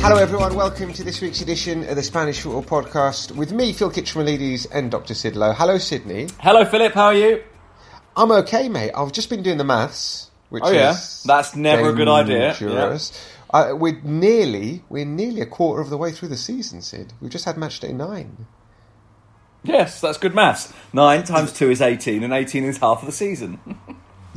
Hello, everyone. Welcome to this week's edition of the Spanish Football Podcast with me, Phil Kitromilides, and Dr. Sid Lowe. Hello, Sydney. Hello, Philip. How are you? I'm okay, mate. I've just been doing the maths, which Oh, yeah? is That's never a good idea. dangerous. Uh, we're nearly, we're nearly a quarter of the way through the season, Sid. We've just had match day nine. Yes, that's good maths. Nine times two is eighteen, and eighteen is half of the season.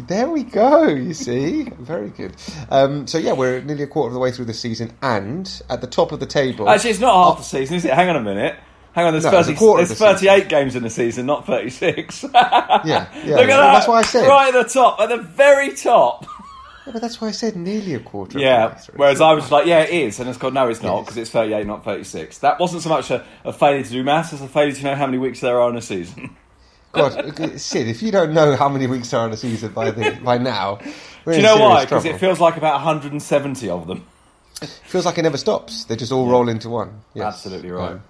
There we go. You see, very good. Um, so yeah, we're nearly a quarter of the way through the season, and at the top of the table. Actually, it's not half the season, is it? Hang on a minute. Hang on, there's, No, 30, quarter of there's the season. 38 games in the season, not 36. yeah, yeah. Look at that. That's why I said. Right at the top, at the very top. Yeah, but that's why I said nearly a quarter. Yeah, whereas I was just like, yeah, it is. And it's called, no, it's not, because it's 38, not 36. That wasn't so much a, a failure to do maths as a failure to know how many weeks there are in a season. God, Sid, if you don't know how many weeks are in a season by the, by now, Do you know why? Because it feels like about 170 of them. feels like it never stops. They just all roll into one. Yes. Absolutely right. Um,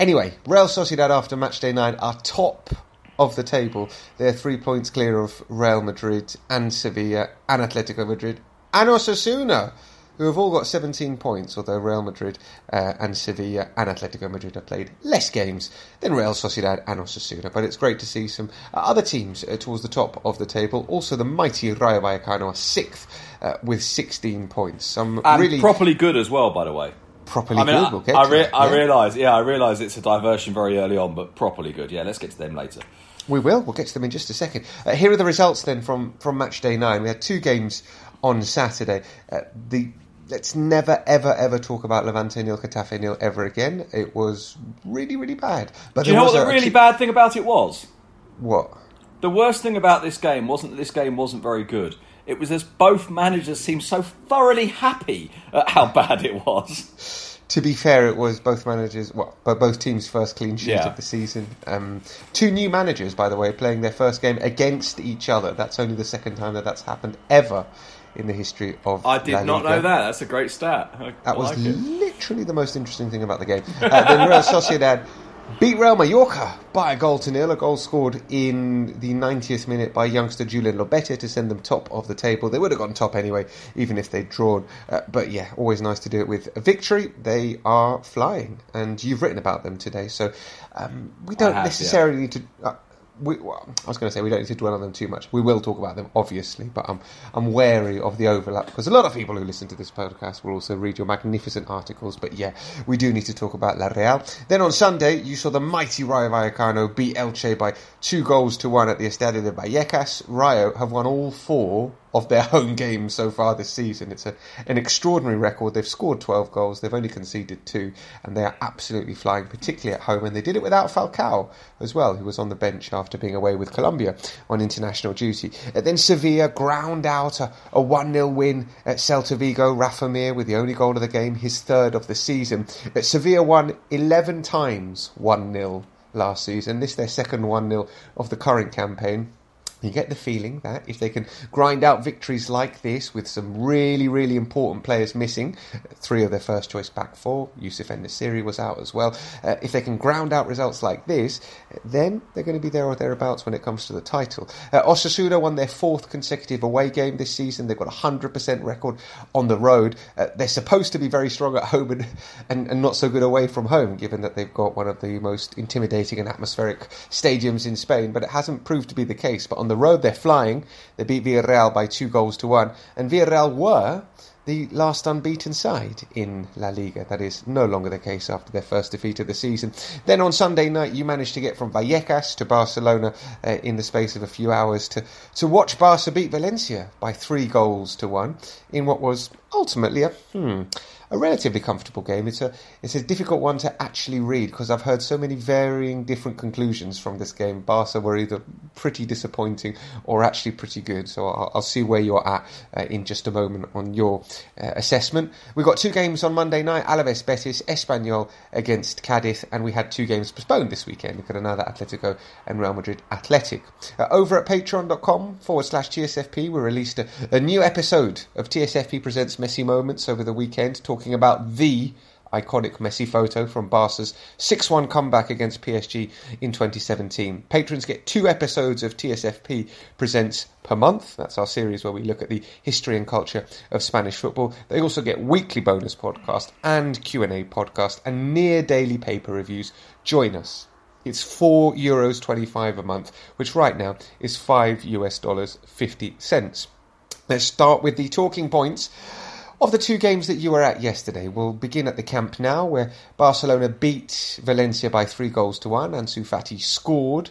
anyway, Real Sociedad after match day nine are top of the table. They're three points clear of Real Madrid and Sevilla and Atletico Madrid and Osasuna, who have all got 17 points, although Real Madrid uh, and Sevilla and Atletico Madrid have played less games than Real Sociedad and Osasuna. But it's great to see some uh, other teams uh, towards the top of the table. Also, the mighty Rayo Vallecano are sixth uh, with 16 points. Some And really properly good as well, by the way. properly I mean, good. We'll I, to re- I yeah. realise, yeah, I realise it's a diversion very early on, but properly good. Yeah, let's get to them later. We will. We'll get to them in just a second. Uh, here are the results then from, from match day nine. We had two games on Saturday. Uh, the let's never ever ever talk about Levante nil, Getafe nil ever again. It was really really bad. But Do you know what the really bad thing about it was? What? The worst thing about this game wasn't that this game wasn't very good. It was as both managers seemed so thoroughly happy at how bad it was. To be fair, it was both managers, well, both teams' first clean sheet Yeah. of the season. Um, two new managers, by the way, playing their first game against each other. That's only the second time that that's happened ever in the history of. I did not know that. That's a great stat. I, That was like literally the most interesting thing about the game. Uh, then Real Sociedad beat Real Mallorca by a goal to nil. A goal scored in the 90th minute by youngster Julen Lobete to send them top of the table. They would have gone top anyway, even if they'd drawn. Uh, but yeah, always nice to do it with a victory. They are flying, and you've written about them today, so um, we don't have, yeah. necessarily need to. Uh, we, well, I was going to say we don't need to dwell on them too much. We will talk about them, obviously, but I'm I'm wary of the overlap because a lot of people who listen to this podcast will also read your magnificent articles. But yeah, we do need to talk about La Real. Then on Sunday, you saw the mighty Rayo Vallecano beat Elche by two goals to one at the Estadio de Vallecas. Rayo have won all four of their home games so far this season. It's a, an extraordinary record. They've scored 12 goals, they've only conceded two, and they are absolutely flying, particularly at home. And they did it without Falcao as well, who was on the bench after being away with Colombia on international duty. And then Sevilla ground out a, a 1 0 win at Celta Vigo. Rafa with the only goal of the game, his third of the season. But Sevilla won 11 times 1 0 last season. This their second 1 0 of the current campaign. You get the feeling that if they can grind out victories like this with some really, really important players missing, three of their first choice back four, Yusuf En-Nesyri was out as well. Uh, if they can ground out results like this, then they're going to be there or thereabouts when it comes to the title. Uh, Osasuna won their fourth consecutive away game this season. They've got a 100% record on the road. Uh, they're supposed to be very strong at home and, and, and not so good away from home, given that they've got one of the most intimidating and atmospheric stadiums in Spain, but it hasn't proved to be the case. But on the road, they're flying. They beat Villarreal by two goals to one, and Villarreal were the last unbeaten side in La Liga. That is no longer the case after their first defeat of the season. Then on Sunday night, you managed to get from Vallecas to Barcelona uh, in the space of a few hours to, to watch Barca beat Valencia by three goals to one in what was ultimately a hmm, a relatively comfortable game. It's a it's a difficult one to actually read because I've heard so many varying different conclusions from this game. Barca were either pretty disappointing or actually pretty good. So I'll, I'll see where you're at uh, in just a moment on your uh, assessment. We've got two games on Monday night: Alaves, Betis, Espanyol against Cadiz, and we had two games postponed this weekend: Granada, Atletico, and Real Madrid, Athletic. Uh, over at Patreon.com forward slash TSFP, we released a, a new episode of TSFP presents Messi Moments over the weekend, talking about the iconic Messi photo from Barca's 6 1 comeback against PSG in 2017. Patrons get two episodes of TSFP Presents per month. That's our series where we look at the history and culture of Spanish football. They also get weekly bonus podcast and Q&A podcast and near daily paper reviews. Join us. It's 4 euros 25 a month, which right now is 5 US dollars 50 cents. Let's start with the talking points of the two games that you were at yesterday. We'll begin at the Camp Nou, where Barcelona beat Valencia by three goals to one. Ansu Fati scored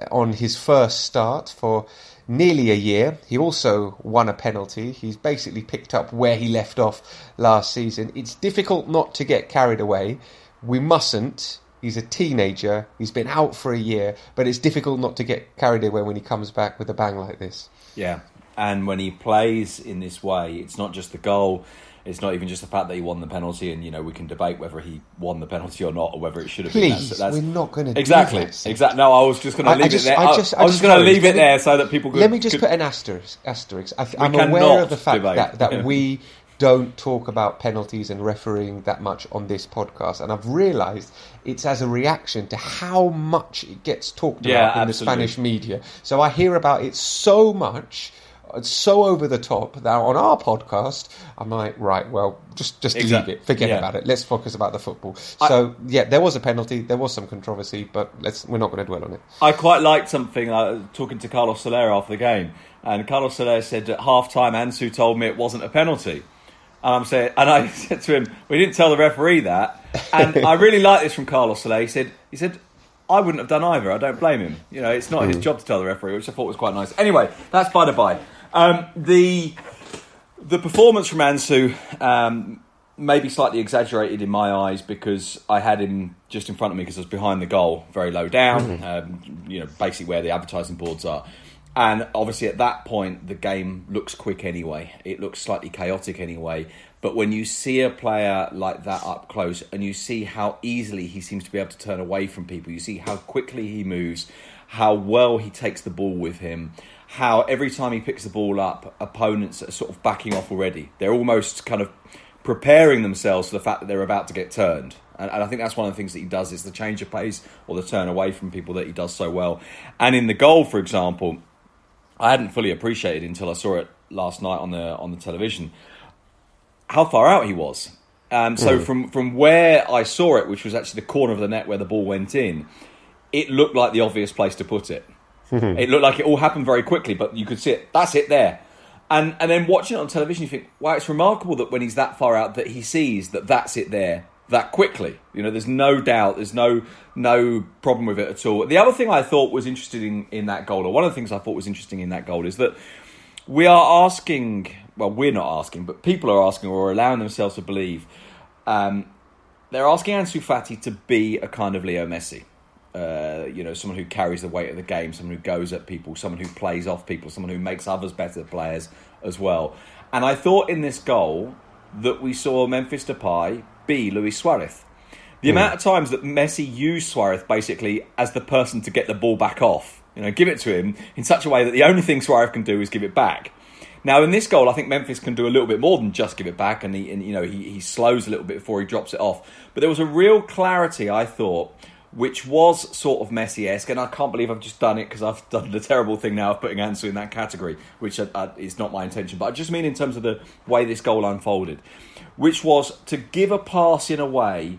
uh, on his first start for nearly a year. He also won a penalty. He's basically picked up where he left off last season. It's difficult not to get carried away. We mustn't. He's a teenager. He's been out for a year, but it's difficult not to get carried away when he comes back with a bang like this. Yeah, and when he plays in this way, it's not just the goal. It's not even just the fact that he won the penalty, and you know we can debate whether he won the penalty or not, or whether it should have Please, been. That's, that's, we're not going to exactly, exactly. No, I was just going to leave just, it there. I I, just, I was just going to leave it there so that people. Could, Let me just could, put an asterisk. Asterisk. I, am aware of the fact debate. that, that Yeah. we don't talk about penalties and refereeing that much on this podcast, and I've realised it's as a reaction to how much it gets talked Yeah, about in absolutely. the Spanish media. So I hear about it so much. It's so over the top that on our podcast, I'm like, right, well, just just Exact- leave it, forget yeah. about it. Let's focus about the football. So yeah, there was a penalty, there was some controversy, but let's we're not going to dwell on it. I quite liked something uh, talking to Carlos Soler after the game, and Carlos Soler said at half time, Ansu told me it wasn't a penalty. And I'm saying, and I said to him, "We didn't tell the referee that." And I really like this from Carlos Soler. He said, "He said I wouldn't have done either. I don't blame him. You know, it's not his job to tell the referee, which I thought was quite nice. Anyway, that's by the by. Um, the the performance from Ansu um, may be slightly exaggerated in my eyes because I had him just in front of me because I was behind the goal, very low down, um, you know, basically where the advertising boards are. And obviously, at that point, the game looks quick anyway. It looks slightly chaotic anyway. But when you see a player like that up close and you see how easily he seems to be able to turn away from people, you see how quickly he moves, how well he takes the ball with him, how every time he picks the ball up, opponents are sort of backing off already. They're almost kind of preparing themselves for the fact that they're about to get turned. And, and I think that's one of the things that he does is the change of pace or the turn away from people that he does so well. And in the goal, for example, I hadn't fully appreciated until I saw it last night on the on the television how far out he was. Um, so from from where I saw it, which was actually the corner of the net where the ball went in, it looked like the obvious place to put it. It looked like it all happened very quickly, but you could see it. That's it there. And and then watching it on television, you think, wow, it's remarkable that when he's that far out, that he sees that that's it there that quickly. You know, there's no doubt, there's no no problem with it at all. The other thing I thought was interesting in, in that goal, or one of the things I thought was interesting in that goal, is that we are asking. Well, we're not asking, but people are asking or allowing themselves to believe. Um, they're asking Ansu Fati to be a kind of Leo Messi. Uh, you know, someone who carries the weight of the game, someone who goes at people, someone who plays off people, someone who makes others better players as well. And I thought in this goal that we saw Memphis Depay be Luis Suarez. The amount of times that Messi used Suarez basically as the person to get the ball back off, you know, give it to him in such a way that the only thing Suarez can do is give it back. Now, in this goal, I think Memphis can do a little bit more than just give it back, and he, and, you know, he, he slows a little bit before he drops it off. But there was a real clarity, I thought, which was sort of Messi-esque, and I can't believe I've just done it because I've done the terrible thing now of putting Ansu in that category, which uh, uh, is not my intention. But I just mean in terms of the way this goal unfolded, which was to give a pass in a way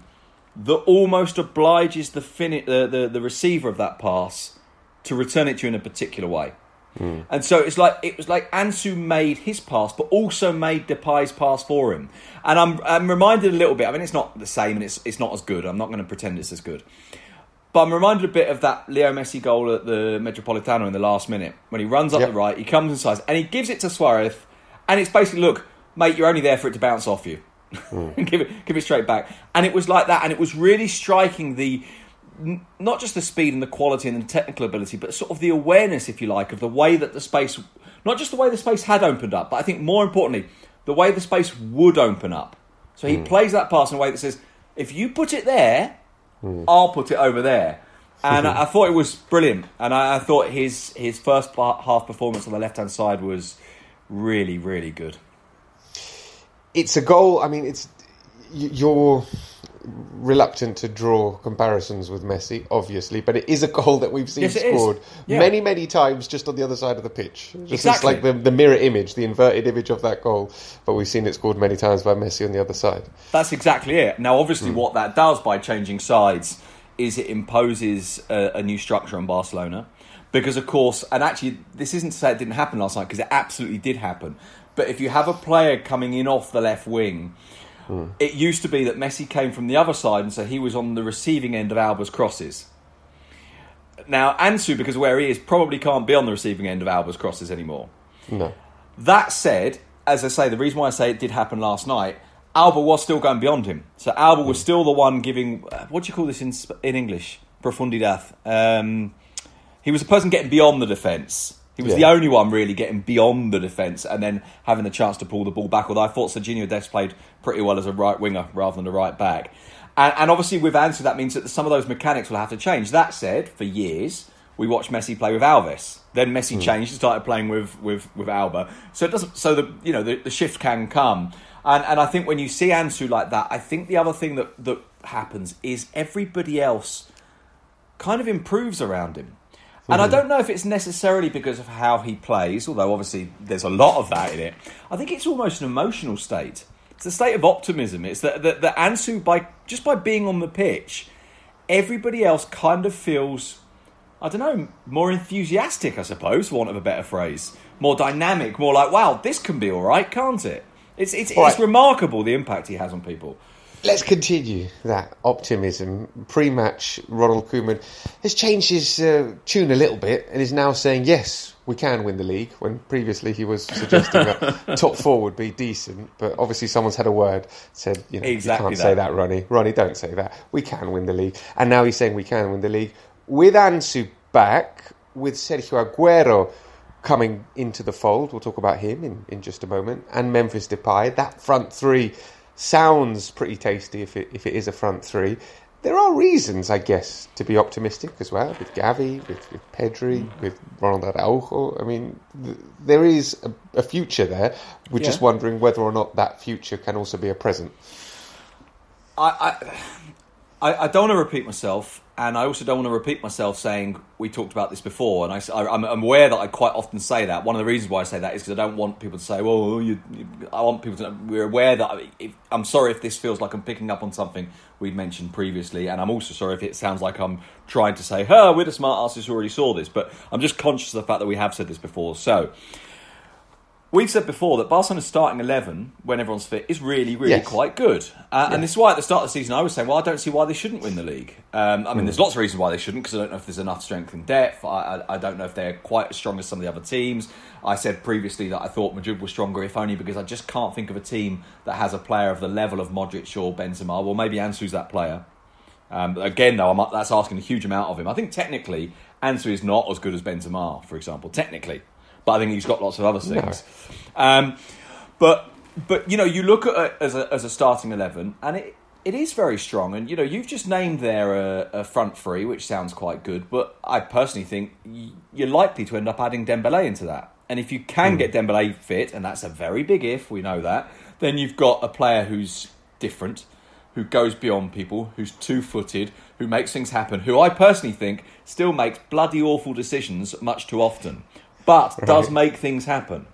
that almost obliges the, the, the, the receiver of that pass to return it to you in a particular way. Mm. And so it's like it was like Ansu made his pass, but also made Depay's pass for him. And I'm I'm reminded a little bit. I mean, it's not the same, and it's it's not as good. I'm not going to pretend it's as good. But I'm reminded a bit of that Leo Messi goal at the Metropolitano in the last minute when he runs up Yep. the right, he comes inside, and he gives it to Suarez, and it's basically, look, mate, you're only there for it to bounce off you. Mm. give it give it straight back. And it was like that, and it was really striking the n- not just the speed and the quality and the technical ability, but sort of the awareness, if you like, of the way that the space, not just the way the space had opened up, but I think more importantly, the way the space would open up. So he hmm. plays that pass in a way that says, if you put it there, hmm. I'll put it over there. And I, I thought it was brilliant. And I, I thought his his first part, half performance on the left hand side was really, really good. it's a goal. I mean, it's you're reluctant to draw comparisons with Messi, obviously, but it is a goal that we've seen Yes, scored Yeah. many, many times just on the other side of the pitch. Just It's Exactly. like the, the mirror image, the inverted image of that goal, but we've seen it scored many times by Messi on the other side. That's exactly it. Now, obviously, hmm. what that does by changing sides is it imposes a, a new structure on Barcelona. Because, of course, and actually, this isn't to say it didn't happen last night, because it absolutely did happen. But if you have a player coming in off the left wing, it used to be that Messi came from the other side, and so he was on the receiving end of Alba's crosses. Now, Ansu, because of where he is, probably can't be on the receiving end of Alba's crosses anymore. No. That said, as I say, the reason why I say it did happen last night, Alba was still going beyond him. So Alba was still the one giving. Uh, what do you call this in in English? Profundidad. Um, he was the person getting beyond the defence. He was Yeah. the only one really getting beyond the defence and then having the chance to pull the ball back. Although I thought Serginho Dest played pretty well as a right winger rather than a right back. And, and obviously with Ansu, that means that some of those mechanics will have to change. That said, for years we watched Messi play with Alves. Then Messi hmm. changed and started playing with, with, with Alba. So it doesn't. So the you know the, the shift can come. And and I think when you see Ansu like that, I think the other thing that that happens is everybody else kind of improves around him. And I don't know if it's necessarily because of how he plays, although obviously there's a lot of that in it. I think it's almost an emotional state. It's a state of optimism. It's that that, that Ansu by just by being on the pitch, everybody else kind of feels I don't know, more enthusiastic, I suppose, for want of a better phrase. More dynamic, more like, wow, this can be all right, can't it? It's, it's, All it's remarkable the impact he has on people. Let's continue that optimism. Pre-match, Ronald Koeman has changed his uh, tune a little bit and is now saying, yes, we can win the league, when previously he was suggesting that top four would be decent. But obviously someone's had a word, said, you know, Exactly you can't say that. that, Ronnie. Ronnie, don't say that. We can win the league. And now he's saying we can win the league. With Ansu back, with Sergio Aguero coming into the fold, we'll talk about him in, in just a moment, and Memphis Depay, that front three sounds pretty tasty if it, if it is a front three. There are reasons, I guess, to be optimistic as well with Gavi, with, with Pedri, Mm. with Ronald Araujo. I mean, th- there is a, a future there. We're just wondering whether or not that future can also be a present. I, I, I don't want to repeat myself, and I also don't want to repeat myself saying we talked about this before. And I, am I'm aware that I quite often say that. One of the reasons why I say that is because I don't want people to say, "Well, you, you," I want people to. We're aware that. I- If, I'm sorry if this feels like I'm picking up on something we'd mentioned previously, and I'm also sorry if it sounds like I'm trying to say, "Huh, we're the smart asses who already saw this." But I'm just conscious of the fact that we have said this before. So. We've said before that Barcelona's starting 11, when everyone's fit, is really, really Yes. quite good. Uh, And this is why at the start of the season I was saying, well, I don't see why they shouldn't win the league. Um, I mean, there's lots of reasons why they shouldn't, because I don't know if there's enough strength and depth. I, I, I don't know if they're quite as strong as some of the other teams. I said previously that I thought Madrid was stronger, if only because I just can't think of a team that has a player of the level of Modric or Benzema. Well, maybe Ansu's that player. Um, again, though, I'm, that's asking a huge amount of him. I think technically, Ansu is not as good as Benzema, for example, technically. But I think he's got lots of other things. Um, but but you know, you look at it as a as a starting eleven, and it it is very strong. And you know, you've just named there a, a front three, which sounds quite good. But I personally think you're likely to end up adding Dembele into that. And if you can get Dembele fit, and that's a very big if, we know that, then you've got a player who's different, who goes beyond people, who's two footed, who makes things happen, who I personally think still makes bloody awful decisions much too often, but does make things happen.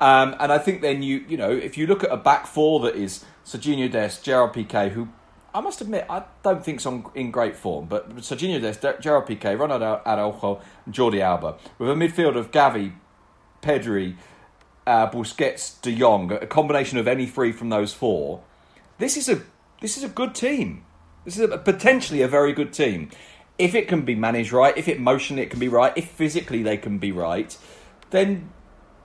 Um, and I think then you you know if you look at a back four that is Serginho Dest, Gerard Piqué, who I must admit I don't think's on in great form, but Serginho Dest, De- Gerard Piqué, Ronaldo Araujo, and Jordi Alba, with a midfield of Gavi, Pedri, uh, Busquets, De Jong, a combination of any three from those four. This is a this is a good team. This is a, potentially a very good team. If it can be managed right, if it emotionally it can be right, if physically they can be right, then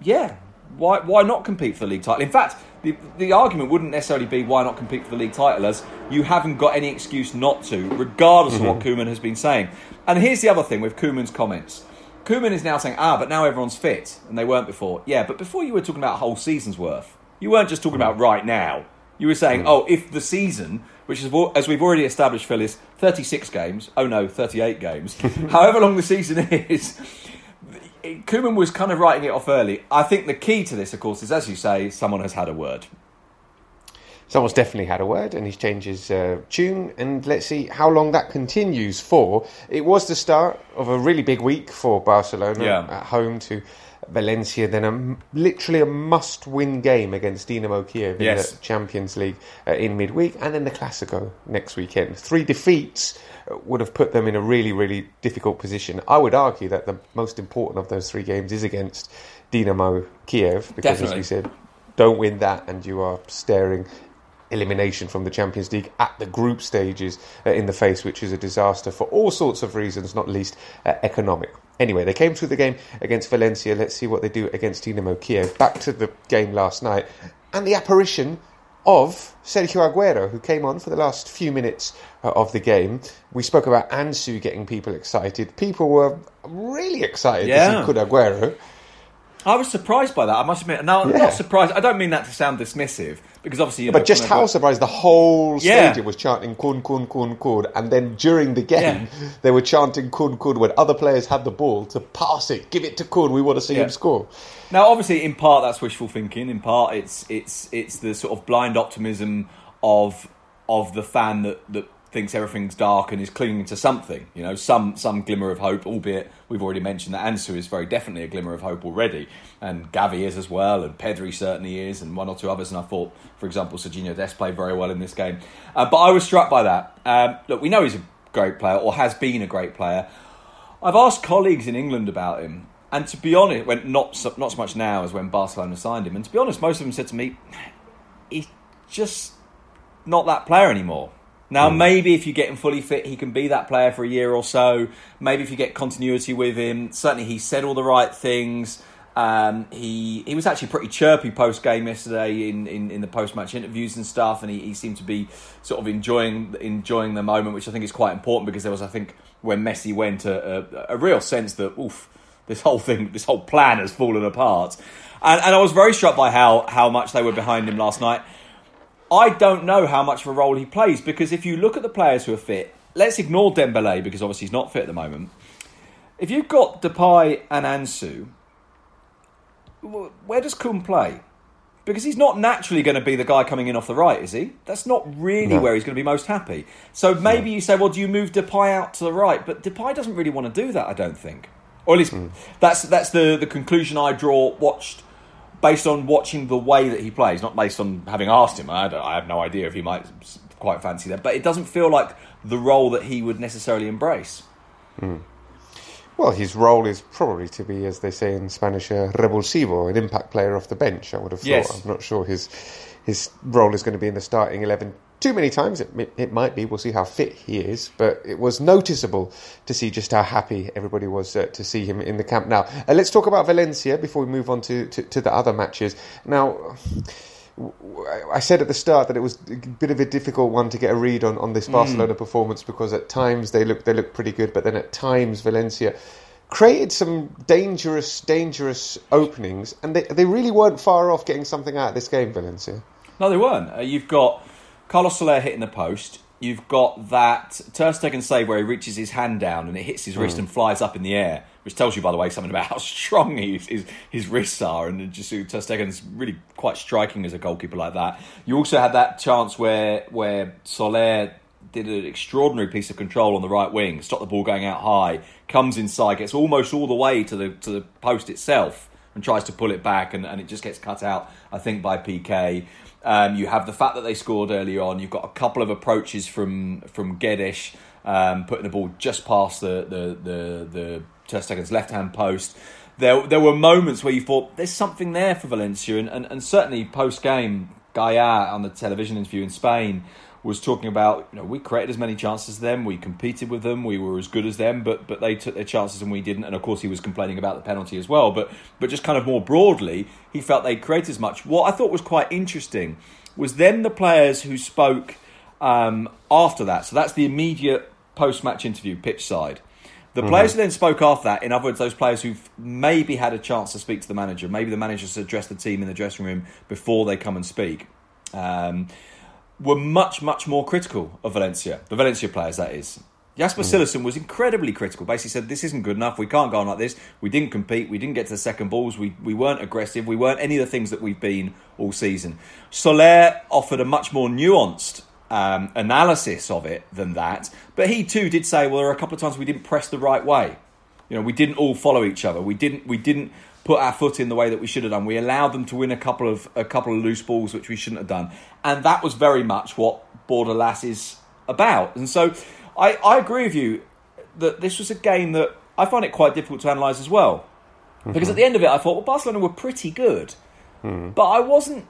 yeah, why why not compete for the league title? In fact, the the argument wouldn't necessarily be why not compete for the league title, as you haven't got any excuse not to, regardless of what mm-hmm. Koeman has been saying. And here's the other thing with Koeman's comments. Koeman is now saying, ah, but now everyone's fit, and they weren't before. Yeah, but before you were talking about a whole season's worth. You weren't just talking about mm-hmm. right now. You were saying, mm-hmm. oh, if the season, which is as we've already established, Phil, is 36 games. Oh no, 38 games. However long the season is, Koeman was kind of writing it off early. I think the key to this, of course, is as you say, someone has had a word. someone's definitely had a word and he's changed his uh, tune and let's see how long that continues for it was the start of a really big week for barcelona Yeah. at home to valencia then a, literally a must-win game against dinamo kiev in Yes. the champions league uh, in midweek and then the classico next weekend three defeats uh, would have put them in a really really difficult position i would argue that the most important of those three games is against dinamo kiev because Definitely. as we said don't win that and you are staring elimination from the Champions League at the group stages uh, in the face, which is a disaster for all sorts of reasons, not least uh, economic. Anyway, they came through the game against Valencia. Let's see what they do against Dinamo Kiev. Back to the game last night and the apparition of Sergio Aguero, who came on for the last few minutes uh, of the game. We spoke about Ansu getting people excited. People were really excited to Yeah. see Kun Aguero. I was surprised by that. I must admit. Now, Yeah. not surprised. I don't mean that to sound dismissive because obviously, you know, But just how surprised the whole Yeah. stadium was chanting kun kun kun kun, and then during the game Yeah. they were chanting kun kun when other players had the ball to pass it, give it to kun. We want to see him score. Now, obviously, in part that's wishful thinking. In part, it's it's it's the sort of blind optimism of of the fan that that thinks everything's dark and is clinging to something. You know, some some glimmer of hope. Albeit we've already mentioned that Ansu is very definitely a glimmer of hope already, and Gavi is as well, and Pedri certainly is, and one or two others. And I thought, for example, Serginho Dest played very well in this game. Uh, but I was struck by that. Um, look, we know he's a great player or has been a great player. I've asked colleagues in England about him, and to be honest, when not so, not so much now as when Barcelona signed him, and to be honest, most of them said to me, he's just not that player anymore. Now, maybe if you get him fully fit, he can be that player for a year or so. Maybe if you get continuity with him, certainly he said all the right things. Um, he he was actually pretty chirpy post game yesterday in, in, in the post match interviews and stuff, and he, he seemed to be sort of enjoying enjoying the moment, which I think is quite important because there was, I think, when Messi went, a, a, a real sense that oof, this whole thing, this whole plan has fallen apart. And, and I was very struck by how how much they were behind him last night. I don't know how much of a role he plays because if you look at the players who are fit, let's ignore Dembele because obviously he's not fit at the moment. If you've got Depay and Ansu, where does Kun play? Because he's not naturally going to be the guy coming in off the right, is he? That's not really No. where he's going to be most happy. So maybe you say, well, do you move Depay out to the right? But Depay doesn't really want to do that, I don't think. Or at least hmm. that's that's the, the conclusion I draw. Watched based on watching the way that he plays, not based on having asked him. I, don't, I have no idea if he might quite fancy that, but it doesn't feel like the role that he would necessarily embrace. Hmm. Well, his role is probably to be, as they say in Spanish, a revulsivo, an impact player off the bench. I would have thought. Yes. I'm not sure his his role is going to be in the starting eleven too many times. It, it, might be. We'll see how fit he is. But it was noticeable to see just how happy everybody was uh, to see him in the camp. Now, uh, let's talk about Valencia before we move on to, to, to the other matches. Now. I said at the start that it was a bit of a difficult one to get a read on, on this Barcelona performance because at times they look they look pretty good, but then at times Valencia created some dangerous dangerous openings, and they they really weren't far off getting something out of this game, Valencia. No, they weren't. Uh, you've got Carlos Soler hitting the post. You've got that Ter Stegen save where he reaches his hand down and it hits his wrist hmm. and flies up in the air, which tells you, by the way, something about how strong he, his, his wrists are. And just Ter Stegen's really quite striking as a goalkeeper like that. You also had that chance where where Soler did an extraordinary piece of control on the right wing, stopped the ball going out high, comes inside, gets almost all the way to the to the post itself and tries to pull it back, and, and it just gets cut out, I think, by Piqué. Um, you have the fact that they scored early on. You've got a couple of approaches from from Guedes, um, putting the ball just past the the the, the Ter Stegen's left hand post. There there were moments where you thought there's something there for Valencia, and and, and certainly post game, Gayà on the television interview in Spain was talking about you know we created as many chances as them, we competed with them, we were as good as them, but but they took their chances and we didn't. And of course, he was complaining about the penalty as well. But but just kind of more broadly, he felt they created as much. What I thought was quite interesting was then the players who spoke um, after that. So that's the immediate post match interview, pitch side. The players who then spoke after that, in other words, those players who've maybe had a chance to speak to the manager, maybe the manager's addressed the team in the dressing room before they come and speak. Um, were much, much more critical of Valencia, the Valencia players, that is. Jasper mm. was incredibly critical. Basically said, this isn't good enough. We can't go on like this. We didn't compete. We didn't get to the second balls. We, we weren't aggressive. We weren't any of the things that we've been all season. Soler offered a much more nuanced um, analysis of it than that. But he too did say, well, there are a couple of times we didn't press the right way. You know, we didn't all follow each other. We didn't. We didn't put our foot in the way that we should have done. We allowed them to win a couple of a couple of loose balls, which we shouldn't have done. And that was very much what Bordalás is about. And so, I, I agree with you that this was a game that I find it quite difficult to analyse as well. Mm-hmm. Because at the end of it, I thought, well, Barcelona were pretty good, mm. but I wasn't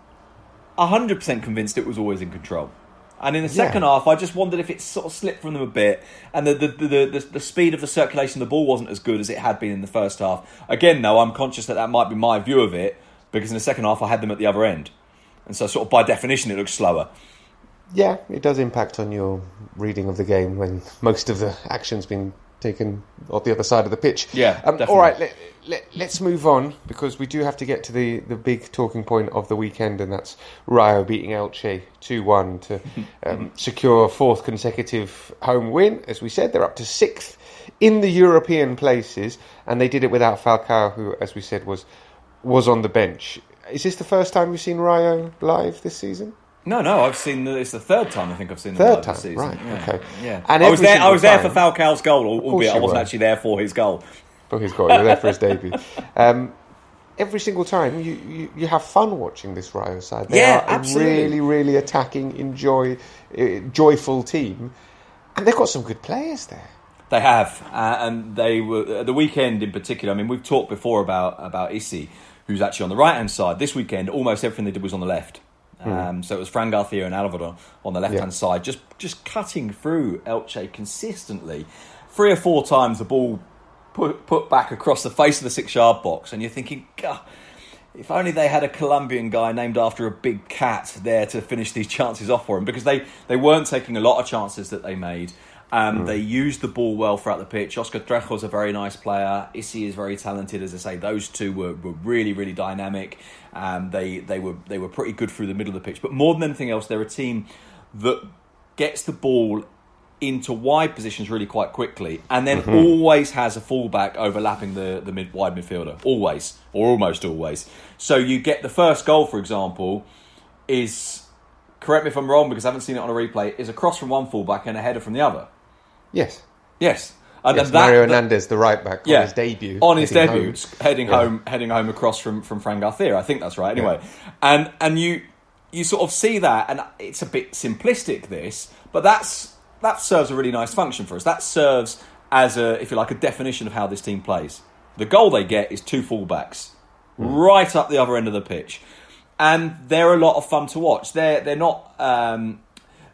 hundred percent convinced it was always in control. And in the second yeah. half, I just wondered if it sort of slipped from them a bit, and the the, the the, the speed of the circulation of the ball wasn't as good as it had been in the first half. Again, though, I'm conscious that that might be my view of it because in the second half I had them at the other end, and so sort of by definition it looks slower. Yeah, it does impact on your reading of the game when most of the action's been taken on the other side of the pitch. Yeah, um, all right. Let, let, let's move on because we do have to get to the, the big talking point of the weekend, and that's Rayo beating Elche two one to um, secure a fourth consecutive home win. As we said, they're up to sixth in the European places, and they did it without Falcao, who, as we said, was was on the bench. Is this the first time you've seen Rayo live this season? No, no, I've seen. The, it's the third time I think I've seen third time, season. right? Yeah. Okay, yeah. And I was there. I was there for Falcao's goal, albeit I wasn't were. actually there for his goal. For his goal, you were there for his debut. Um, every single time you, you, you, have fun watching this Rayo side. They yeah, are absolutely. a really, really attacking, enjoy, uh, joyful team, and they've got some good players there. They have, uh, and they were the weekend in particular. I mean, we've talked before about about Isi, who's actually on the right hand side. This weekend, almost everything they did was on the left. Hmm. Um, so it was Fran Garcia and Alvaro on the left hand yeah. side, just just cutting through Elche consistently. Three or four times the ball put put back across the face of the six yard box, and you're thinking, God, if only they had a Colombian guy named after a big cat there to finish these chances off for him, because they, they weren't taking a lot of chances that they made. Um, mm. They used the ball well throughout the pitch. Oscar is a very nice player. Isi is very talented. As I say, those two were, were really, really dynamic. Um, they they were they were pretty good through the middle of the pitch. But more than anything else, they're a team that gets the ball into wide positions really quite quickly, and then mm-hmm. always has a fullback overlapping the the mid wide midfielder, always or almost always. So you get the first goal, for example, is correct me if I'm wrong because I haven't seen it on a replay. Is a cross from one fullback and a header from the other. Yes. Yes. And yes, that, Mario Hernandez, the right back, yeah, on his debut, on his debut, home. heading yeah. home, heading home across from from Fran Garcia. I think that's right. Anyway, yeah. and and you you sort of see that, and it's a bit simplistic this, but that's that serves a really nice function for us. That serves as a, if you like, a definition of how this team plays. The goal they get is two fullbacks mm. right up the other end of the pitch, and they're a lot of fun to watch. They're they're not. Um,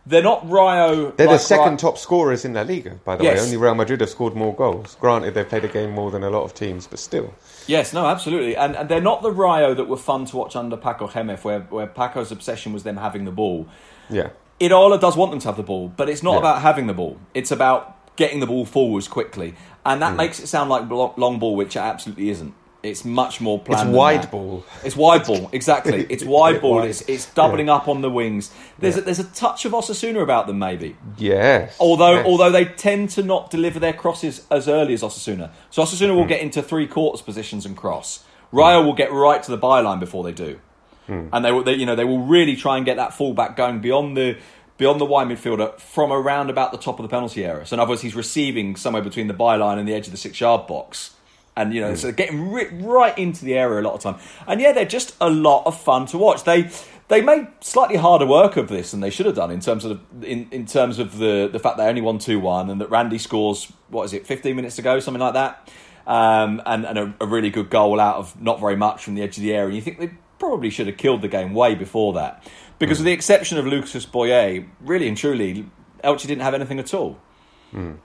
they're not Rayo. They're like the second top scorers in La Liga, by the yes. way. Only Real Madrid have scored more goals. Granted, they've played a game more than a lot of teams, but still. Yes, no, absolutely. And, and they're not the Rayo that were fun to watch under Paco Jémez, where, where Paco's obsession was them having the ball. Yeah. Iraola does want them to have the ball, but it's not yeah. about having the ball. It's about getting the ball forwards quickly. And that mm. makes it sound like long ball, which it absolutely isn't. It's much more planned. It's wide ball. It's wide ball, exactly. It's wide ball. It's, it's doubling yeah. up on the wings. There's yeah. a, there's a touch of Osasuna about them, maybe. Yes. Although yes. although they tend to not deliver their crosses as early as Osasuna. So Osasuna mm. will hmm. get into three quarters positions and cross. Rayo mm. will get right to the byline before they do, mm. and they will they, you know they will really try and get that fullback going beyond the beyond the wide midfielder from around about the top of the penalty area. So in other words, he's receiving somewhere between the byline and the edge of the six yard box and you know, mm. so getting ri- right into the area a lot of time. And yeah, they're just a lot of fun to watch. They they made slightly harder work of this than they should have done in terms of in, in terms of the the fact they only won two one and that Randy scores what is it fifteen minutes to go something like that, um, and and a, a, really good goal out of not very much from the edge of the area. And you think they probably should have killed the game way before that because mm. with the exception of Lucas Boyé, really and truly, Elche didn't have anything at all. Mm.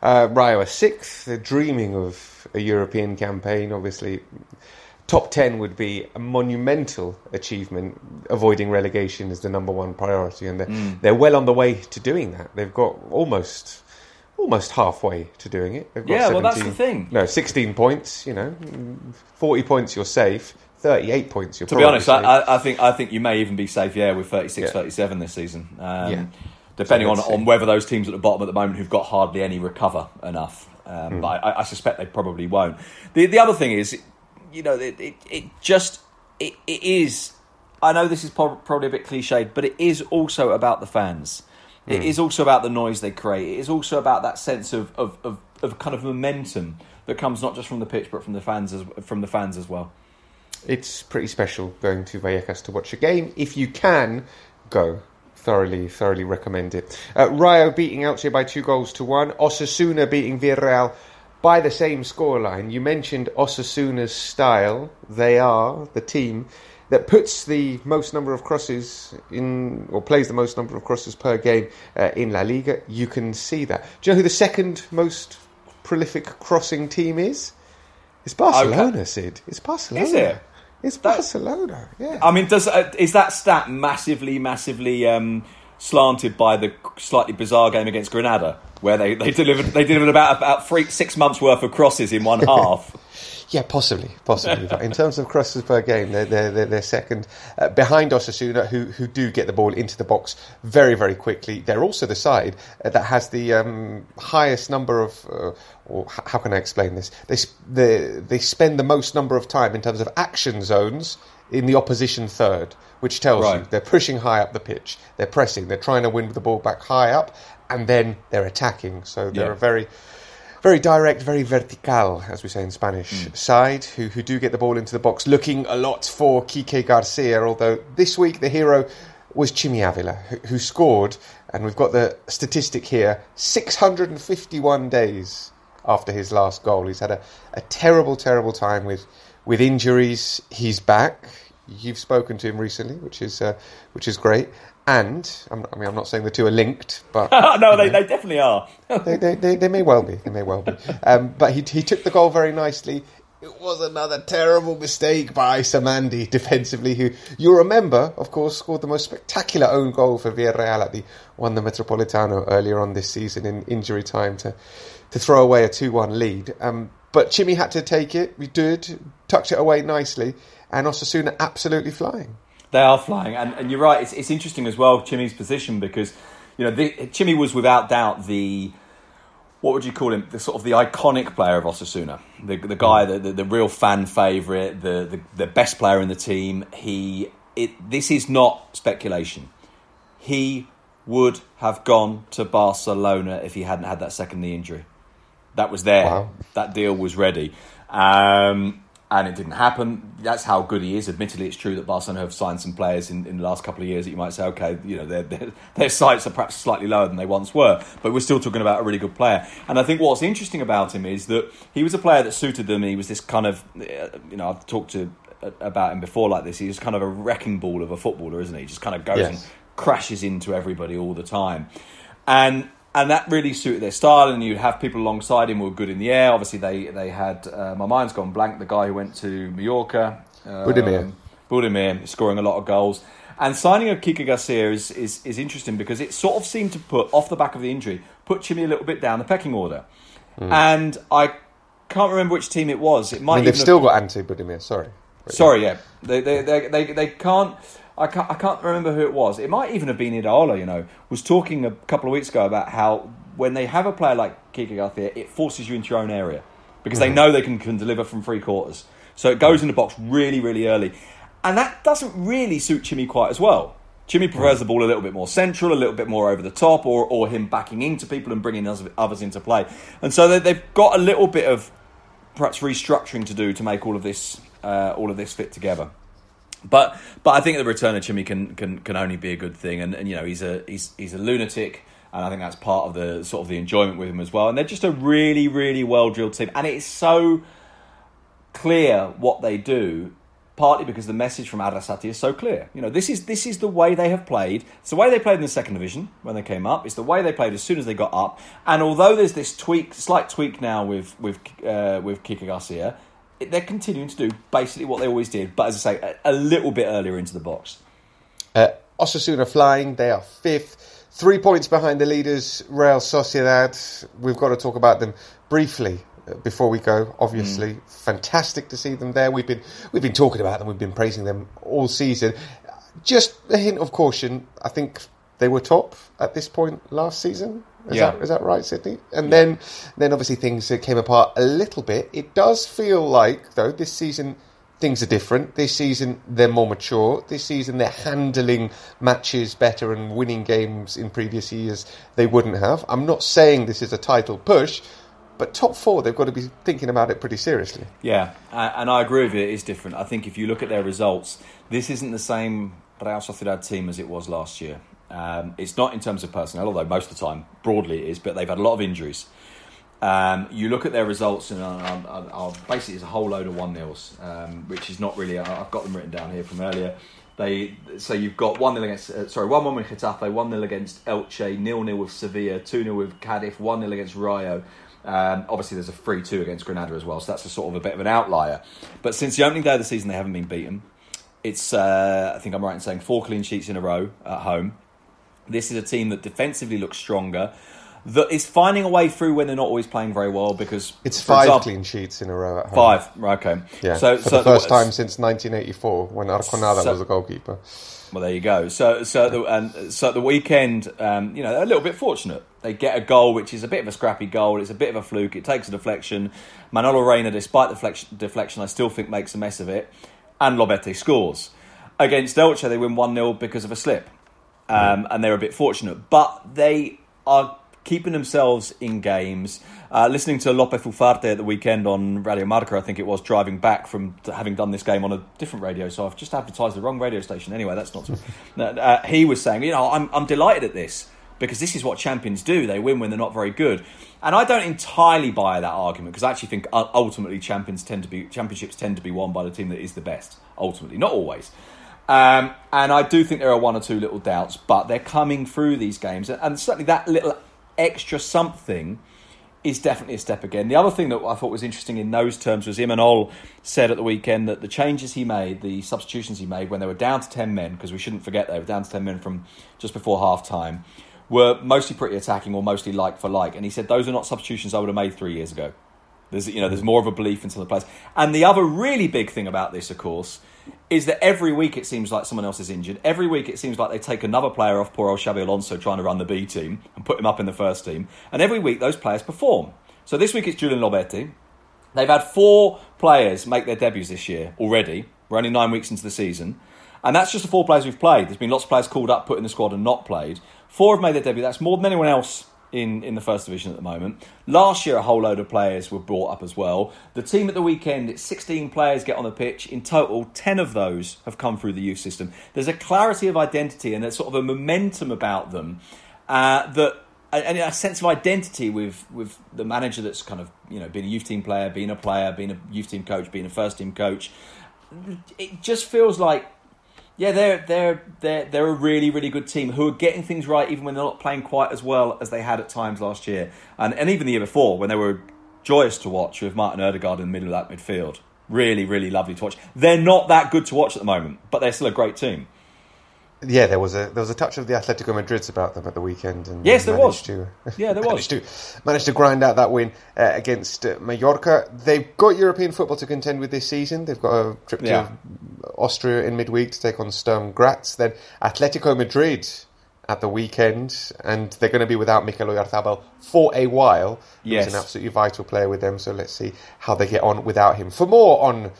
Uh, Rayo are sixth. They're dreaming of a European campaign. Obviously, top 10 would be a monumental achievement. Avoiding relegation is the number one priority, and they're, mm. they're well on the way to doing that. They've got almost almost halfway to doing it. Yeah, well, that's the thing. No, 16 points, you know, 40 points you're safe. 38 points you're To be honest, I, I, think I think you may even be safe, yeah, with 36, yeah. 37 this season. Um, yeah. depending So on, see. on whether those teams at the bottom at the moment who've got hardly any recover enough. Um, But I, I suspect they probably won't. The the other thing is, you know, it it, it just it, it is. I know this is probably a bit cliched, but it is also about the fans. It is also about the noise they create. It is also about that sense of, of, of, of kind of momentum that comes not just from the pitch but from the fans as from the fans as well. It's pretty special going to Vallecas to watch a game. If you can, go. Thoroughly, thoroughly recommend it. Uh, Rayo beating Elche by two goals to one. Osasuna beating Villarreal by the same scoreline. You mentioned Osasuna's style. They are the team that puts the most number of crosses in, or plays the most number of crosses per game uh, in La Liga. You can see that. Do you know who the second most prolific crossing team is? It's Barcelona, Sid. It's Barcelona. Is it? It's That- Barcelona. Yeah. I mean, does uh, is that stat massively, massively um, slanted by the slightly bizarre game against Granada, where they, they delivered they delivered about about three six months worth of crosses in one half? Yeah, possibly, possibly. But in terms of crosses per game, they're they're, they're, they're second uh, behind Osasuna, who who do get the ball into the box very very quickly. They're also the side uh, that has the um, highest number of, uh, or how can I explain this? They sp- they they spend the most number of time in terms of action zones in the opposition third, which tells you they're pushing high up the pitch, they're pressing, they're trying to win the ball back high up, and then they're attacking. So they're Yeah. a very very direct, very vertical, as we say in Spanish, side who, who do get the ball into the box, looking a lot for Kike Garcia. Although this week the hero was Chimy Avila, who, who scored, and we've got the statistic here 651 days after his last goal. He's had a, a terrible, terrible time with, with injuries. He's back. You've spoken to him recently, which is uh, which is great. And I'm, I mean, I'm not saying the two are linked, but no, they, they definitely are. they, they, they, they may well be. They may well be. Um, but he, he took the goal very nicely. It was another terrible mistake by Samandi defensively, who you'll remember, of course, scored the most spectacular own goal for Villarreal at the won the Metropolitano earlier on this season in injury time to to throw away a two one lead. Um, but Chimy had to take it. We did tucked it away nicely, and Osasuna absolutely flying. They are flying, and, and you're right. It's, it's interesting as well, Chimy's position because you know the, Chimy was without doubt the what would you call him? The sort of the iconic player of Osasuna, the the guy, the, the, the real fan favorite, the, the the best player in the team. He it this is not speculation. He would have gone to Barcelona if he hadn't had that second knee injury. That was there. Wow. That deal was ready. Um, and it didn't happen. That's how good he is. Admittedly, it's true that Barcelona have signed some players in, in the last couple of years that you might say, okay, you know, their, their, their sights are perhaps slightly lower than they once were, but we're still talking about a really good player. And I think what's interesting about him is that he was a player that suited them. He was this kind of, uh, you know, I've talked to uh, about him before like this. He's kind of a wrecking ball of a footballer, isn't he? He just kind of goes Yes. and crashes into everybody all the time. And and that really suited their style. And you'd have people alongside him who were good in the air. Obviously, they they had uh, my mind's gone blank. The guy who went to Mallorca, um, Budimir. Budimir, scoring a lot of goals. And signing of Kike Garcia is, is, is interesting because it sort of seemed to put, off the back of the injury, put Chimy a little bit down the pecking order. And I can't remember which team it was. It might I mean, they've even have- still got Ante Budimir. Sorry. Sorry, yeah, they they they they, they can't. I can't, I can't remember who it was. It might even have been Iraola, you know, was talking a couple of weeks ago about how when they have a player like Kike Garcia, it forces you into your own area because they know they can, can deliver from three quarters. So it goes in the box really, really early. And that doesn't really suit Chimy quite as well. Chimy prefers the ball a little bit more central, a little bit more over the top, or, or him backing into people and bringing others, others into play. And so they, they've got a little bit of perhaps restructuring to do to make all of this uh, all of this fit together. But but I think the return of Chimy can can, can only be a good thing, and, and you know he's a he's he's a lunatic, and I think that's part of the sort of the enjoyment with him as well. And they're just a really really well drilled team, and it is so clear what they do. Partly because the message from Arrasate is so clear. You know, this is this is the way they have played. It's the way they played in the second division when they came up. It's the way they played as soon as they got up. And although there's this tweak, slight tweak now with with uh, with Kike Garcia, it, they're continuing to do basically what they always did. But as I say, a, a little bit earlier into the box. Uh, Osasuna flying, they are fifth. Three points behind the leaders, Real Sociedad. We've got to talk about them briefly uh, before we go. Obviously, fantastic to see them there. We've been we've been talking about them. We've been praising them all season. Just a hint of caution. I think they were top at this point last season. Is, Yeah. that, is that right, Sydney? And then, then obviously things came apart a little bit. It does feel like, though, this season things are different. This season they're more mature. This season they're handling matches better and winning games in previous years they wouldn't have. I'm not saying this is a title push, but top four they've got to be thinking about it pretty seriously. Yeah, and I agree with you. It is different. I think if you look at their results, this isn't the same Real Sociedad team as it was last year. Um, it's not in terms of personnel, although most of the time, broadly, it is. But they've had a lot of injuries. Um, you look at their results, and uh, basically it's a whole load of one nils, um, which is not really. I've got them written down here from earlier. They so you've got one nil against uh, sorry one one with Getafe, one nil against Elche, nil nil with Sevilla, two 0 with Cadiz, one nil against Rayo. Um, obviously, there's a three two against Granada as well, so that's a sort of a bit of an outlier. But since the opening day of the season, they haven't been beaten. It's uh, I think I'm right in saying four clean sheets in a row at home. This is a team that defensively looks stronger. That is finding a way through when they're not always playing very well because It's five example- clean sheets in a row at home. Five, right, okay. Yeah, so, for so the first time since 1984 when Arconada So- was a goalkeeper. Well, there you go. So, so the and so at the weekend, um, you know, they're a little bit fortunate. They get a goal, which is a bit of a scrappy goal. It's a bit of a fluke. It takes a deflection. Manolo Reina, despite the deflection, deflection, I still think makes a mess of it. And Lobete scores against Elche. They win one 0 because of a slip, um, and they're a bit fortunate. But they are keeping themselves in games. Uh, listening to Lope Fufarte at the weekend on Radio Marca, I think it was, driving back from t- having done this game on a different radio, so I've just advertised the wrong radio station. Anyway, that's not. Uh, he was saying, you know, I'm, I'm delighted at this because this is what champions do. They win when they're not very good, and I don't entirely buy that argument because I actually think uh, ultimately champions tend to be championships tend to be won by the team that is the best. Ultimately, not always. Um, and I do think there are one or two little doubts, but they're coming through these games, and, certainly that little extra something is definitely a step again. The other thing that I thought was interesting in those terms was Imanol said at the weekend that the changes he made, the substitutions he made when they were down to 10 men, because we shouldn't forget they were down to 10 men from just before half time, were mostly pretty attacking or mostly like for like. And he said those are not substitutions I would have made three years ago. There's, you know, there's more of a belief in some of the players. And the other really big thing about this, of course, is that every week it seems like someone else is injured. Every week it seems like they take another player off poor old Xabi Alonso trying to run the B team and put him up in the first team. And every week those players perform. So this week it's Julen Lobete. They've had four players make their debuts this year already. We're only nine weeks into the season. And that's just the four players we've played. There's been lots of players called up, put in the squad, and not played. Four have made their debut. That's more than anyone else in, in the first division at the moment. Last year, a whole load of players were brought up as well. The team at the weekend, it's 16 players get on the pitch. In total, 10 of those have come through the youth system. There's a clarity of identity and there's sort of a momentum about them uh, that and a sense of identity with with the manager that's kind of you know being a youth team player, being a player, being a youth team coach, being a first team coach. It just feels like yeah, they're they're they're they're a really really good team who are getting things right even when they're not playing quite as well as they had at times last year, and and even the year before when they were joyous to watch with Martin Odegaard in the middle of that midfield. Really, really lovely to watch. They're not that good to watch at the moment, but they're still a great team. Yeah, there was a there was a touch of the Atletico Madrid's about them at the weekend, and Yes, there was. To, Yeah, there managed to managed to grind out that win uh, against uh, Mallorca. They've got European football to contend with this season. They've got a trip Yeah. to Austria in midweek to take on Sturm Graz. Then Atletico Madrid at the weekend, and they're going to be without Mikel Oyarzabal for a while. He's Yes. an absolutely vital player with them. So let's see how they get on without him. For more on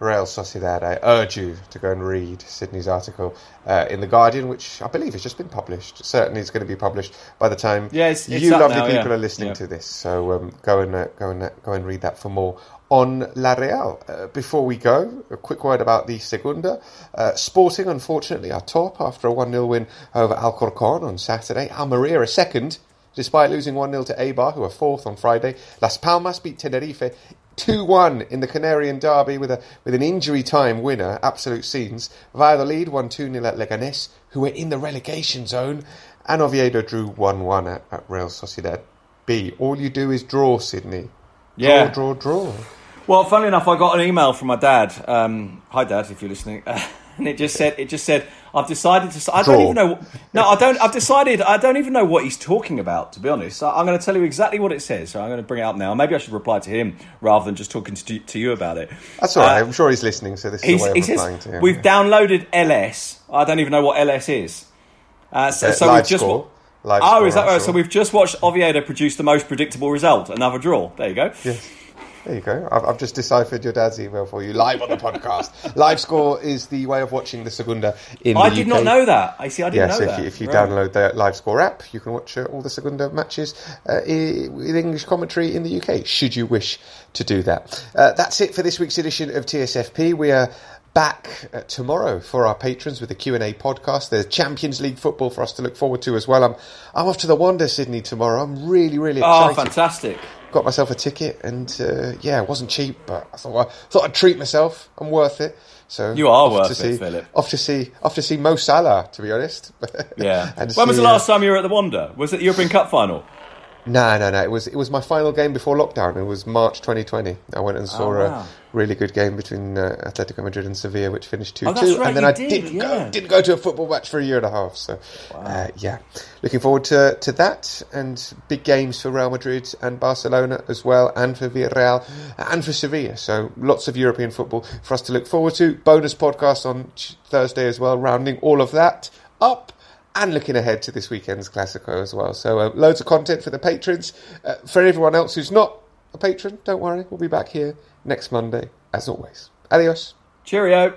Real Sociedad, I urge you to go and read Sydney's article uh, in The Guardian, which I believe has just been published. Certainly it's going to be published by the time Yeah, it's- it's you lovely now, people yeah. are listening Yeah. to this. So um, go and uh, go and uh, go and read that for more on La Real. Uh, before we go, a quick word about the Segunda. Uh, Sporting, unfortunately, are top after a 1 0 win over Alcorcon on Saturday. Almeria are second, despite losing 1 0 to Eibar, who are fourth on Friday. Las Palmas beat Tenerife 2 1 in the Canarian Derby with, a, with an injury time winner. Absolute scenes. Valladolid won 2 0 at Leganés, who were in the relegation zone. And Oviedo drew 1 1 at, at Real Sociedad B. All you do is draw, Sydney. Draw, Yeah. draw, draw. Well, funnily enough, I got an email from my dad. Um, hi, Dad, if you're listening. and it just said, it just said, I've decided to. I don't even know. No, I don't. I've decided. I don't even know what he's talking about. To be honest, I'm going to tell you exactly what it says. So I'm going to bring it up now. Maybe I should reply to him rather than just talking to, to you about it. That's all right. Uh, I'm sure he's listening, so this is a way of replying says to him. we've downloaded LS. I don't even know what LS is. Uh, so, Uh, so we've just. score. Live oh, score, is that right? sure. So we've just watched Oviedo produce the most predictable result, another draw. There you go. Yes. There you go. I've, I've just deciphered your dad's email for you live on the podcast. live score is the way of watching the Segunda in I the did UK. not know that. I see. I didn't Yes, know if that. you, if you Right. download the Live Score app, you can watch uh, all the Segunda matches uh, i- with English commentary in the UK, should you wish to do that. Uh, that's it for this week's edition of TSFP. We are back uh, tomorrow for our patrons with the Q&A podcast. There's Champions League football for us to look forward to as well. I'm, I'm off to the Wanda, Sydney, tomorrow. I'm really, really Oh, excited fantastic! Got myself a ticket, and uh, yeah, it wasn't cheap, but I thought I thought I'd treat myself. I'm worth it. So You are off worth to it, see, Philip. Off to see, off to see Mo Salah. To be honest, Yeah. When was see, the uh, last time you were at the Wanda? Was it the European Cup final? No, no, no. It was it was my final game before lockdown. It was March 2020. I went and saw Oh, wow. a really good game between uh, Atletico Madrid and Sevilla, which finished two Oh, two. that's right, and then I did, didn't yeah. go didn't go to a football match for a year and a half. So, uh, yeah, looking forward to to that and big games for Real Madrid and Barcelona as well, and for Villarreal and for Sevilla. So lots of European football for us to look forward to. Bonus podcast on Thursday as well, rounding all of that up and looking ahead to this weekend's Classico as well. So, uh, loads of content for the patrons. Uh, for everyone else who's not a patron, don't worry, we'll be back here next Monday, as always. Adios. Cheerio.